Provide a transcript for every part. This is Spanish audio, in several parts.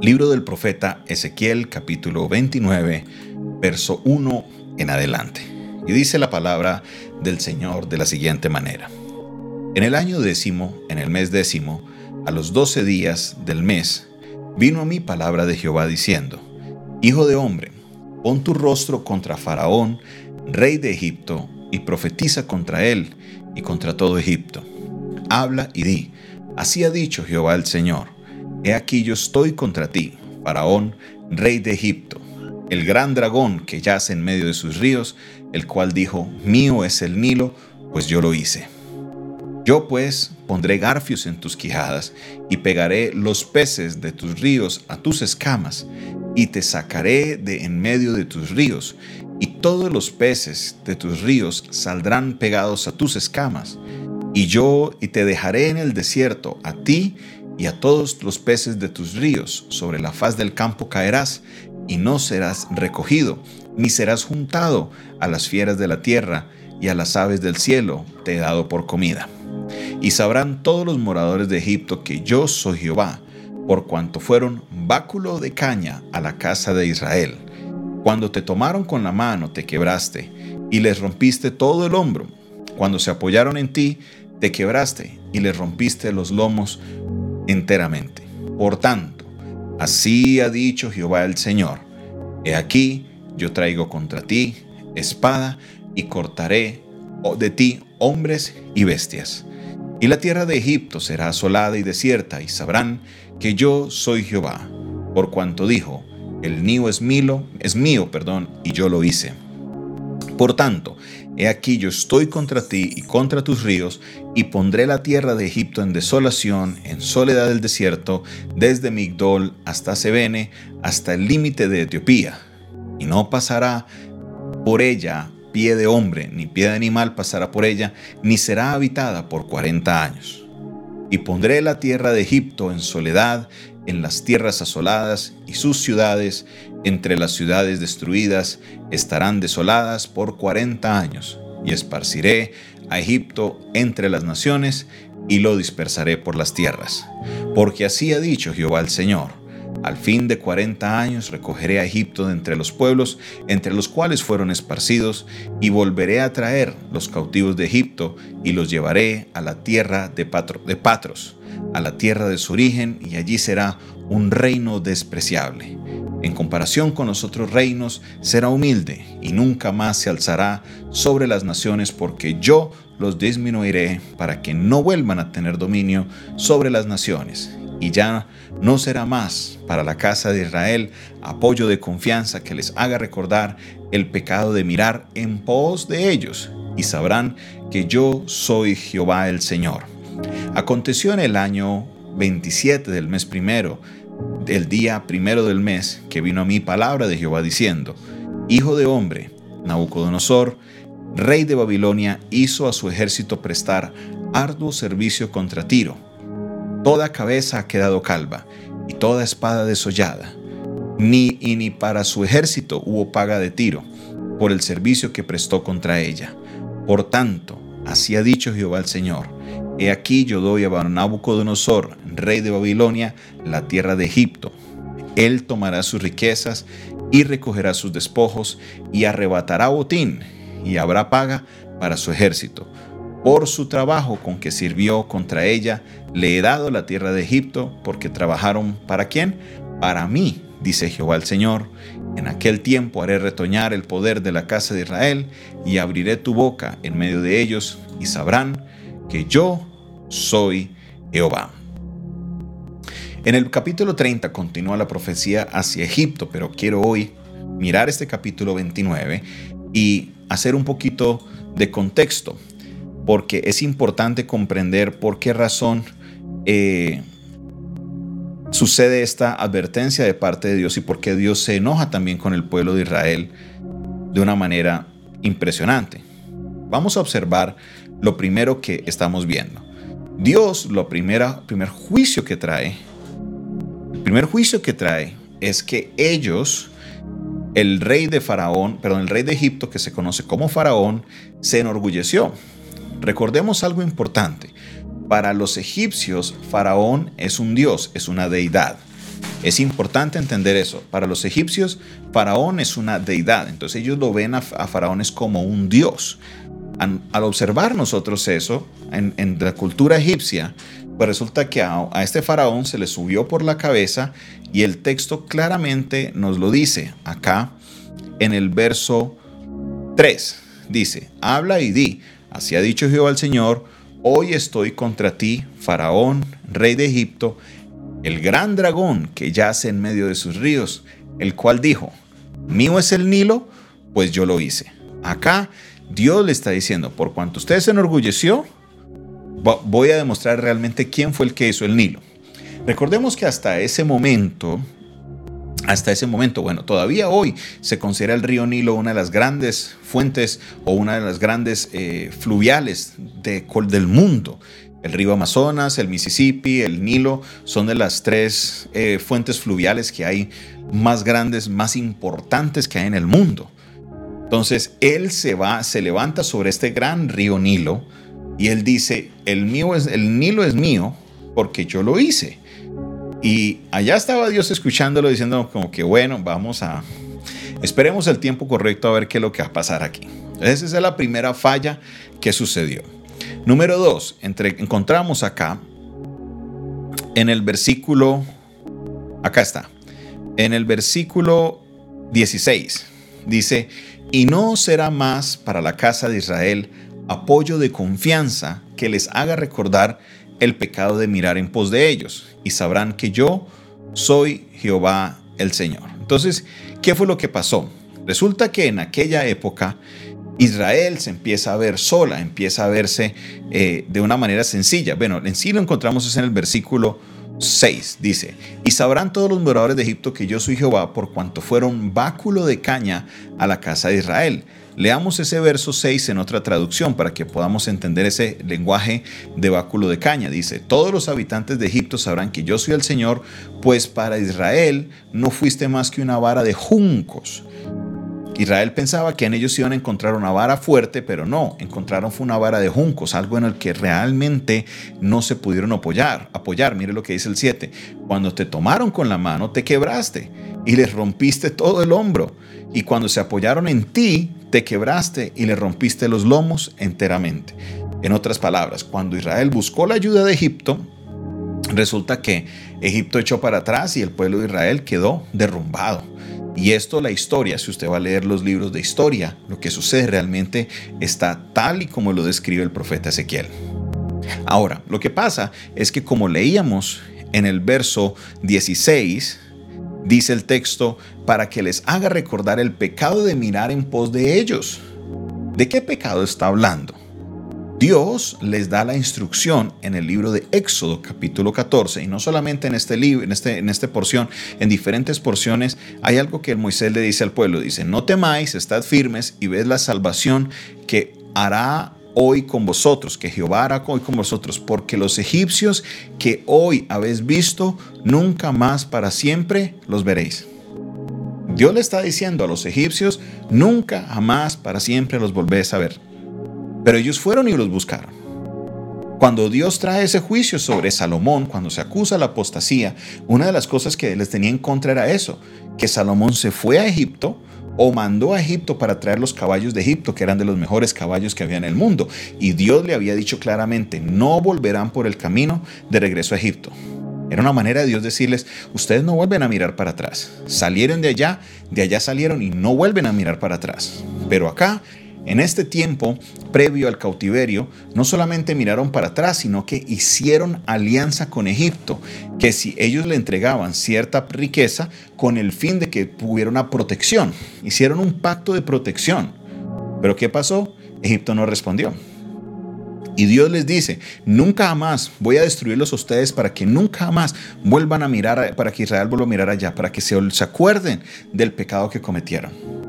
Libro del profeta Ezequiel capítulo 29, verso 1 en adelante. Y dice la palabra del Señor de la siguiente manera. En el año décimo, en el mes décimo, a los doce días del mes, vino a mí palabra de Jehová diciendo, Hijo de hombre, pon tu rostro contra Faraón, rey de Egipto, y profetiza contra él y contra todo Egipto. Habla y di, así ha dicho Jehová el Señor He aquí yo estoy contra ti, Faraón, rey de Egipto, el gran dragón que yace en medio de sus ríos, el cual dijo, mío es el Nilo, pues yo lo hice. Yo pues pondré garfios en tus quijadas y pegaré los peces de tus ríos a tus escamas y te sacaré de en medio de tus ríos y todos los peces de tus ríos saldrán pegados a tus escamas y yo y te dejaré en el desierto a ti y a todos los peces de tus ríos sobre la faz del campo caerás, y no serás recogido, ni serás juntado a las fieras de la tierra, y a las aves del cielo te he dado por comida. Y sabrán todos los moradores de Egipto que yo soy Jehová, por cuanto fueron báculo de caña a la casa de Israel. Cuando te tomaron con la mano te quebraste, y les rompiste todo el hombro. Cuando se apoyaron en ti, te quebraste y les rompiste los lomos enteramente. Por tanto, así ha dicho Jehová el Señor, he aquí yo traigo contra ti espada y cortaré de ti hombres y bestias. Y la tierra de Egipto será asolada y desierta, y sabrán que yo soy Jehová, por cuanto dijo, el nido es mío, es mío, perdón, y yo lo hice. Por tanto, he aquí yo estoy contra ti y contra tus ríos, y pondré la tierra de Egipto en desolación, en soledad del desierto, desde Migdol hasta Sebene, hasta el límite de Etiopía. Y no pasará por ella pie de hombre, ni pie de animal pasará por ella, ni será habitada por cuarenta años. Y pondré la tierra de Egipto en soledad, en las tierras asoladas, y sus ciudades, entre las ciudades destruidas, estarán desoladas por cuarenta años, y esparciré a Egipto entre las naciones, y lo dispersaré por las tierras. Porque así ha dicho Jehová el Señor al fin de cuarenta años recogeré a Egipto de entre los pueblos, entre los cuales fueron esparcidos, y volveré a traer los cautivos de Egipto, y los llevaré a la tierra de, Patros, a la tierra de su origen, y allí será un reino despreciable. En comparación con los otros reinos, será humilde, y nunca más se alzará sobre las naciones, porque yo los disminuiré para que no vuelvan a tener dominio sobre las naciones y ya no será más para la casa de Israel apoyo de confianza que les haga recordar el pecado de mirar en pos de ellos, y sabrán que yo soy Jehová el Señor. Aconteció en el año 27 del mes primero, del día primero del mes, que vino a mí palabra de Jehová diciendo, Hijo de hombre, Nabucodonosor, rey de Babilonia, hizo a su ejército prestar arduo servicio contra Tiro Toda cabeza ha quedado calva y toda espada desollada. Ni y ni para su ejército hubo paga de tiro por el servicio que prestó contra ella. Por tanto, así ha dicho Jehová el Señor. He aquí yo doy a Nabucodonosor, rey de Babilonia, la tierra de Egipto. Él tomará sus riquezas y recogerá sus despojos y arrebatará botín y habrá paga para su ejército por su trabajo con que sirvió contra ella, le he dado la tierra de Egipto, porque trabajaron para quién? Para mí, dice Jehová el Señor. En aquel tiempo haré retoñar el poder de la casa de Israel y abriré tu boca en medio de ellos y sabrán que yo soy Jehová. En el capítulo 30 continúa la profecía hacia Egipto, pero quiero hoy mirar este capítulo 29 y hacer un poquito de contexto porque es importante comprender por qué razón eh, sucede esta advertencia de parte de Dios y por qué Dios se enoja también con el pueblo de Israel de una manera impresionante. Vamos a observar lo primero que estamos viendo. Dios, lo primera, primer juicio que trae, el primer juicio que trae es que ellos, el rey de Faraón, perdón, el rey de Egipto, que se conoce como Faraón, se enorgulleció Recordemos algo importante. Para los egipcios, Faraón es un dios, es una deidad. Es importante entender eso. Para los egipcios, Faraón es una deidad. Entonces ellos lo ven a, Faraón como un dios. Al, observar nosotros eso en, la cultura egipcia, pues resulta que a, a este faraón se le subió por la cabeza y el texto claramente nos lo dice acá en el verso 3. Dice, habla y di, así ha dicho Jehová el Señor, hoy estoy contra ti, faraón, rey de Egipto, el gran dragón que yace en medio de sus ríos, el cual dijo, mío es el Nilo, pues yo lo hice. Acá Dios le está diciendo, por cuanto usted se enorgulleció, voy a demostrar realmente quién fue el que hizo el Nilo. Recordemos que hasta ese momento, hasta ese momento, bueno, todavía hoy se considera el río Nilo una de las grandes fuentes o una de las grandes eh, fluviales de, del mundo. El río Amazonas, el Mississippi, el Nilo son de las tres eh, fuentes fluviales que hay más grandes, más importantes que hay en el mundo. Entonces él se va, se levanta sobre este gran río Nilo y él dice, el mío es, el Nilo es mío porque yo lo hice. Y allá estaba Dios escuchándolo diciendo como que bueno, vamos a esperemos el tiempo correcto a ver qué es lo que va a pasar aquí. Esa es la primera falla que sucedió. Número dos, encontramos acá en el versículo, acá está, en el versículo 16, dice, y no será más para la casa de Israel apoyo de confianza que les haga recordar el pecado de mirar en pos de ellos, y sabrán que yo soy Jehová el Señor. Entonces, ¿qué fue lo que pasó? Resulta que en aquella época Israel se empieza a ver sola, empieza a verse eh, de una manera sencilla. Bueno, en sí lo encontramos en el versículo 6. Dice, y sabrán todos los moradores de Egipto que yo soy Jehová por cuanto fueron báculo de caña a la casa de Israel. Leamos ese verso 6 en otra traducción para que podamos entender ese lenguaje de báculo de caña. Dice, todos los habitantes de Egipto sabrán que yo soy el Señor, pues para Israel no fuiste más que una vara de juncos Israel pensaba que en ellos iban a encontrar una vara fuerte, pero no, encontraron fue una vara de juncos, algo en el que realmente no se pudieron apoyar. apoyar. Mire lo que dice el 7. Cuando te tomaron con la mano, te quebraste y les rompiste todo el hombro. Y cuando se apoyaron en ti, te quebraste y le rompiste los lomos enteramente. En otras palabras, cuando Israel buscó la ayuda de Egipto, resulta que Egipto echó para atrás y el pueblo de Israel quedó derrumbado. Y esto, la historia, si usted va a leer los libros de historia, lo que sucede realmente está tal y como lo describe el profeta Ezequiel. Ahora, lo que pasa es que como leíamos en el verso 16, dice el texto, para que les haga recordar el pecado de mirar en pos de ellos. ¿De qué pecado está hablando? Dios les da la instrucción en el libro de Éxodo capítulo 14 y no solamente en este libro, en este en esta porción, en diferentes porciones hay algo que Moisés le dice al pueblo, dice, "No temáis, estad firmes y ved la salvación que hará hoy con vosotros, que Jehová hará hoy con vosotros, porque los egipcios que hoy habéis visto, nunca más para siempre los veréis." Dios le está diciendo a los egipcios, nunca jamás para siempre los volvéis a ver. Pero ellos fueron y los buscaron. Cuando Dios trae ese juicio sobre Salomón, cuando se acusa la apostasía, una de las cosas que les tenía en contra era eso, que Salomón se fue a Egipto o mandó a Egipto para traer los caballos de Egipto, que eran de los mejores caballos que había en el mundo. Y Dios le había dicho claramente, no volverán por el camino de regreso a Egipto. Era una manera de Dios decirles, ustedes no vuelven a mirar para atrás. Salieron de allá, de allá salieron y no vuelven a mirar para atrás. Pero acá en este tiempo, previo al cautiverio, no solamente miraron para atrás, sino que hicieron alianza con Egipto, que si ellos le entregaban cierta riqueza con el fin de que tuviera una protección, hicieron un pacto de protección. Pero ¿qué pasó? Egipto no respondió. Y Dios les dice, nunca jamás voy a destruirlos a ustedes para que nunca jamás vuelvan a mirar, para que Israel vuelva a mirar allá, para que se, acuerden del pecado que cometieron.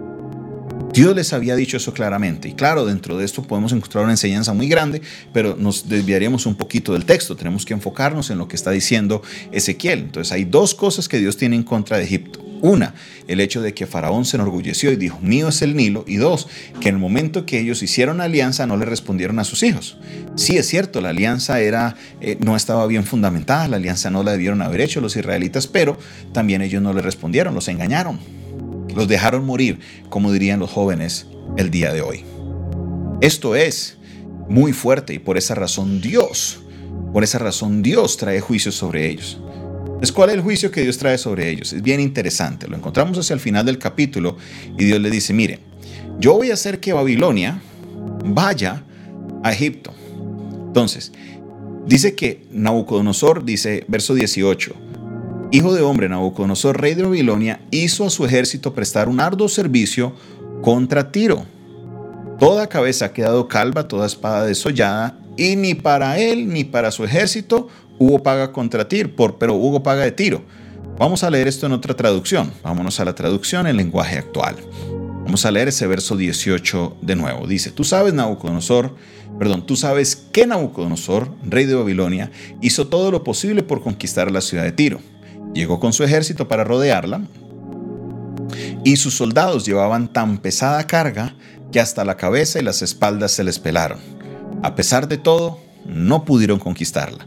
Dios les había dicho eso claramente. Y claro, dentro de esto podemos encontrar una enseñanza muy grande, pero nos desviaríamos un poquito del texto. Tenemos que enfocarnos en lo que está diciendo Ezequiel. Entonces hay dos cosas que Dios tiene en contra de Egipto. Una, el hecho de que Faraón se enorgulleció y dijo, mío es el Nilo. Y dos, que en el momento que ellos hicieron alianza no le respondieron a sus hijos. Sí, es cierto, la alianza era, eh, no estaba bien fundamentada, la alianza no la debieron haber hecho los israelitas, pero también ellos no le respondieron, los engañaron. Los dejaron morir, como dirían los jóvenes el día de hoy. Esto es muy fuerte y por esa razón Dios, por esa razón Dios trae juicio sobre ellos. Es cuál es el juicio que Dios trae sobre ellos. Es bien interesante. Lo encontramos hacia el final del capítulo y Dios le dice, mire, yo voy a hacer que Babilonia vaya a Egipto. Entonces, dice que Nabucodonosor, dice verso 18, hijo de hombre Nabucodonosor, rey de Babilonia, hizo a su ejército prestar un arduo servicio contra Tiro. Toda cabeza ha quedado calva, toda espada desollada, y ni para él ni para su ejército Hugo paga contra Tiro, por, pero Hugo paga de Tiro. Vamos a leer esto en otra traducción. Vámonos a la traducción en lenguaje actual. Vamos a leer ese verso 18 de nuevo. Dice, tú sabes, Nabucodonosor, perdón, tú sabes que Nabucodonosor, rey de Babilonia, hizo todo lo posible por conquistar la ciudad de Tiro. Llegó con su ejército para rodearla y sus soldados llevaban tan pesada carga que hasta la cabeza y las espaldas se les pelaron. A pesar de todo, no pudieron conquistarla.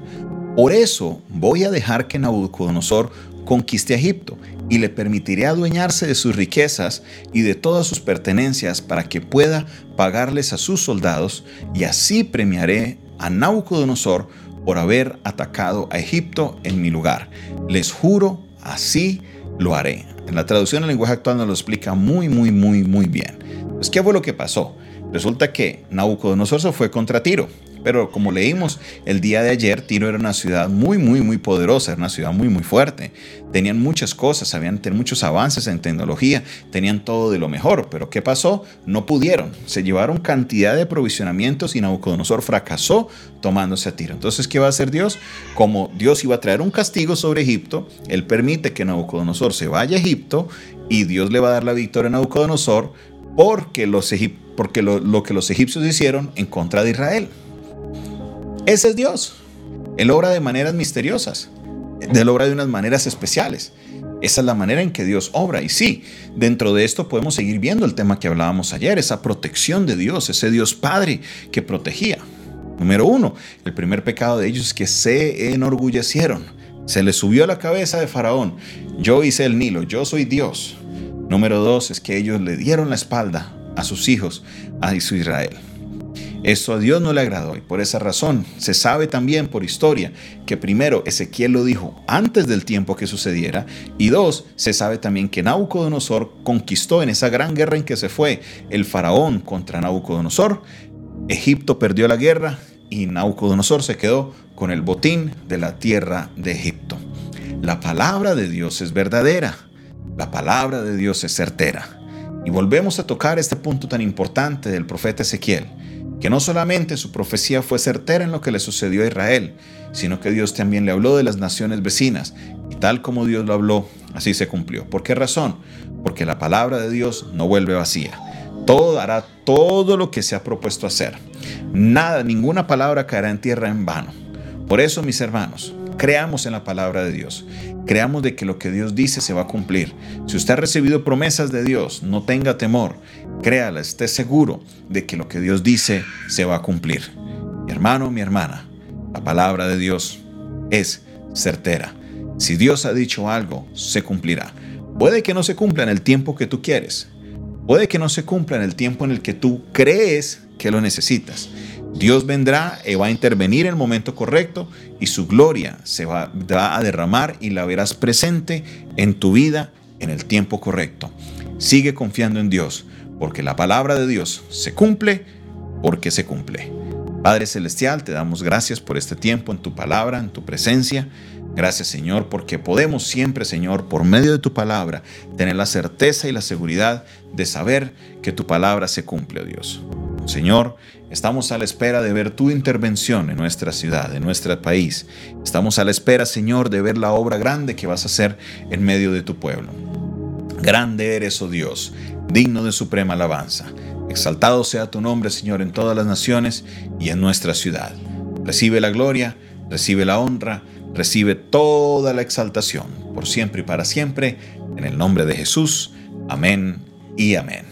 Por eso voy a dejar que Nabucodonosor conquiste Egipto y le permitiré adueñarse de sus riquezas y de todas sus pertenencias para que pueda pagarles a sus soldados y así premiaré a Nabucodonosor por haber atacado a Egipto en mi lugar. Les juro, así lo haré. En la traducción al lenguaje actual nos lo explica muy, muy, muy, muy bien. Pues, ¿qué fue lo que pasó? Resulta que Nabucodonosor se fue contra Tiro pero como leímos el día de ayer, Tiro era una ciudad muy, muy, muy poderosa, era una ciudad muy, muy fuerte. Tenían muchas cosas, habían muchos avances en tecnología, tenían todo de lo mejor. Pero ¿qué pasó? No pudieron. Se llevaron cantidad de provisionamientos y Nabucodonosor fracasó tomándose a Tiro. Entonces, ¿qué va a hacer Dios? Como Dios iba a traer un castigo sobre Egipto, Él permite que Nabucodonosor se vaya a Egipto y Dios le va a dar la victoria a Nabucodonosor porque, los porque lo que los egipcios hicieron en contra de Israel. Ese es Dios. Él obra de maneras misteriosas. Él obra de unas maneras especiales. Esa es la manera en que Dios obra. Y sí, dentro de esto podemos seguir viendo el tema que hablábamos ayer, esa protección de Dios, ese Dios Padre que protegía. Número uno, el primer pecado de ellos es que se enorgullecieron. Se les subió a la cabeza de Faraón. Yo hice el Nilo, yo soy Dios. Número dos es que ellos le dieron la espalda a sus hijos, a su Israel. Esto a Dios no le agradó y por esa razón se sabe también por historia que primero Ezequiel lo dijo antes del tiempo que sucediera y dos, se sabe también que Nabucodonosor conquistó en esa gran guerra en que se fue el faraón contra Nabucodonosor. Egipto perdió la guerra y Nabucodonosor se quedó con el botín de la tierra de Egipto. La palabra de Dios es verdadera, la palabra de Dios es certera. Y volvemos a tocar este punto tan importante del profeta Ezequiel que no solamente su profecía fue certera en lo que le sucedió a Israel, sino que Dios también le habló de las naciones vecinas, y tal como Dios lo habló, así se cumplió. ¿Por qué razón? Porque la palabra de Dios no vuelve vacía. Todo hará todo lo que se ha propuesto hacer. Nada, ninguna palabra caerá en tierra en vano. Por eso, mis hermanos, creamos en la palabra de Dios. Creamos de que lo que Dios dice se va a cumplir. Si usted ha recibido promesas de Dios, no tenga temor. Créala, esté seguro de que lo que Dios dice se va a cumplir. Mi hermano, mi hermana, la palabra de Dios es certera. Si Dios ha dicho algo, se cumplirá. Puede que no se cumpla en el tiempo que tú quieres. Puede que no se cumpla en el tiempo en el que tú crees que lo necesitas. Dios vendrá y va a intervenir en el momento correcto y su gloria se va, a derramar y la verás presente en tu vida en el tiempo correcto. Sigue confiando en Dios, porque la palabra de Dios se cumple porque se cumple. Padre Celestial, te damos gracias por este tiempo en tu palabra, en tu presencia. Gracias Señor, porque podemos siempre, Señor, por medio de tu palabra, tener la certeza y la seguridad de saber que tu palabra se cumple, oh Dios. Señor, estamos a la espera de ver tu intervención en nuestra ciudad, en nuestro país. Estamos a la espera, Señor, de ver la obra grande que vas a hacer en medio de tu pueblo. Grande eres, oh Dios, digno de suprema alabanza. Exaltado sea tu nombre, Señor, en todas las naciones y en nuestra ciudad. Recibe la gloria, recibe la honra, recibe toda la exaltación por siempre y para siempre. En el nombre de Jesús. Amén y amén.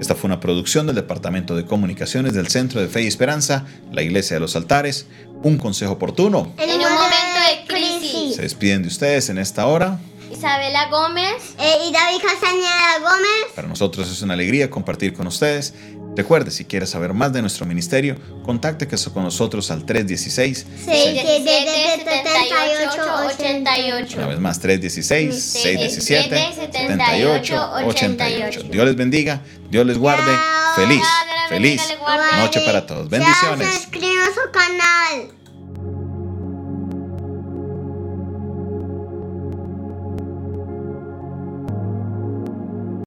Esta fue una producción del Departamento de Comunicaciones del Centro de Fe y Esperanza, la Iglesia de los Altares. Un consejo oportuno. En un momento de crisis. Se despiden de ustedes en esta hora. Isabela Gómez eh, y David Castañeda Gómez. Para nosotros es una alegría compartir con ustedes. Recuerde, si quiere saber más de nuestro ministerio, contacte con nosotros al 316 617 Una vez más, 316 617 7888. Dios les bendiga, Dios les guarde. Feliz, feliz noche para todos. Bendiciones.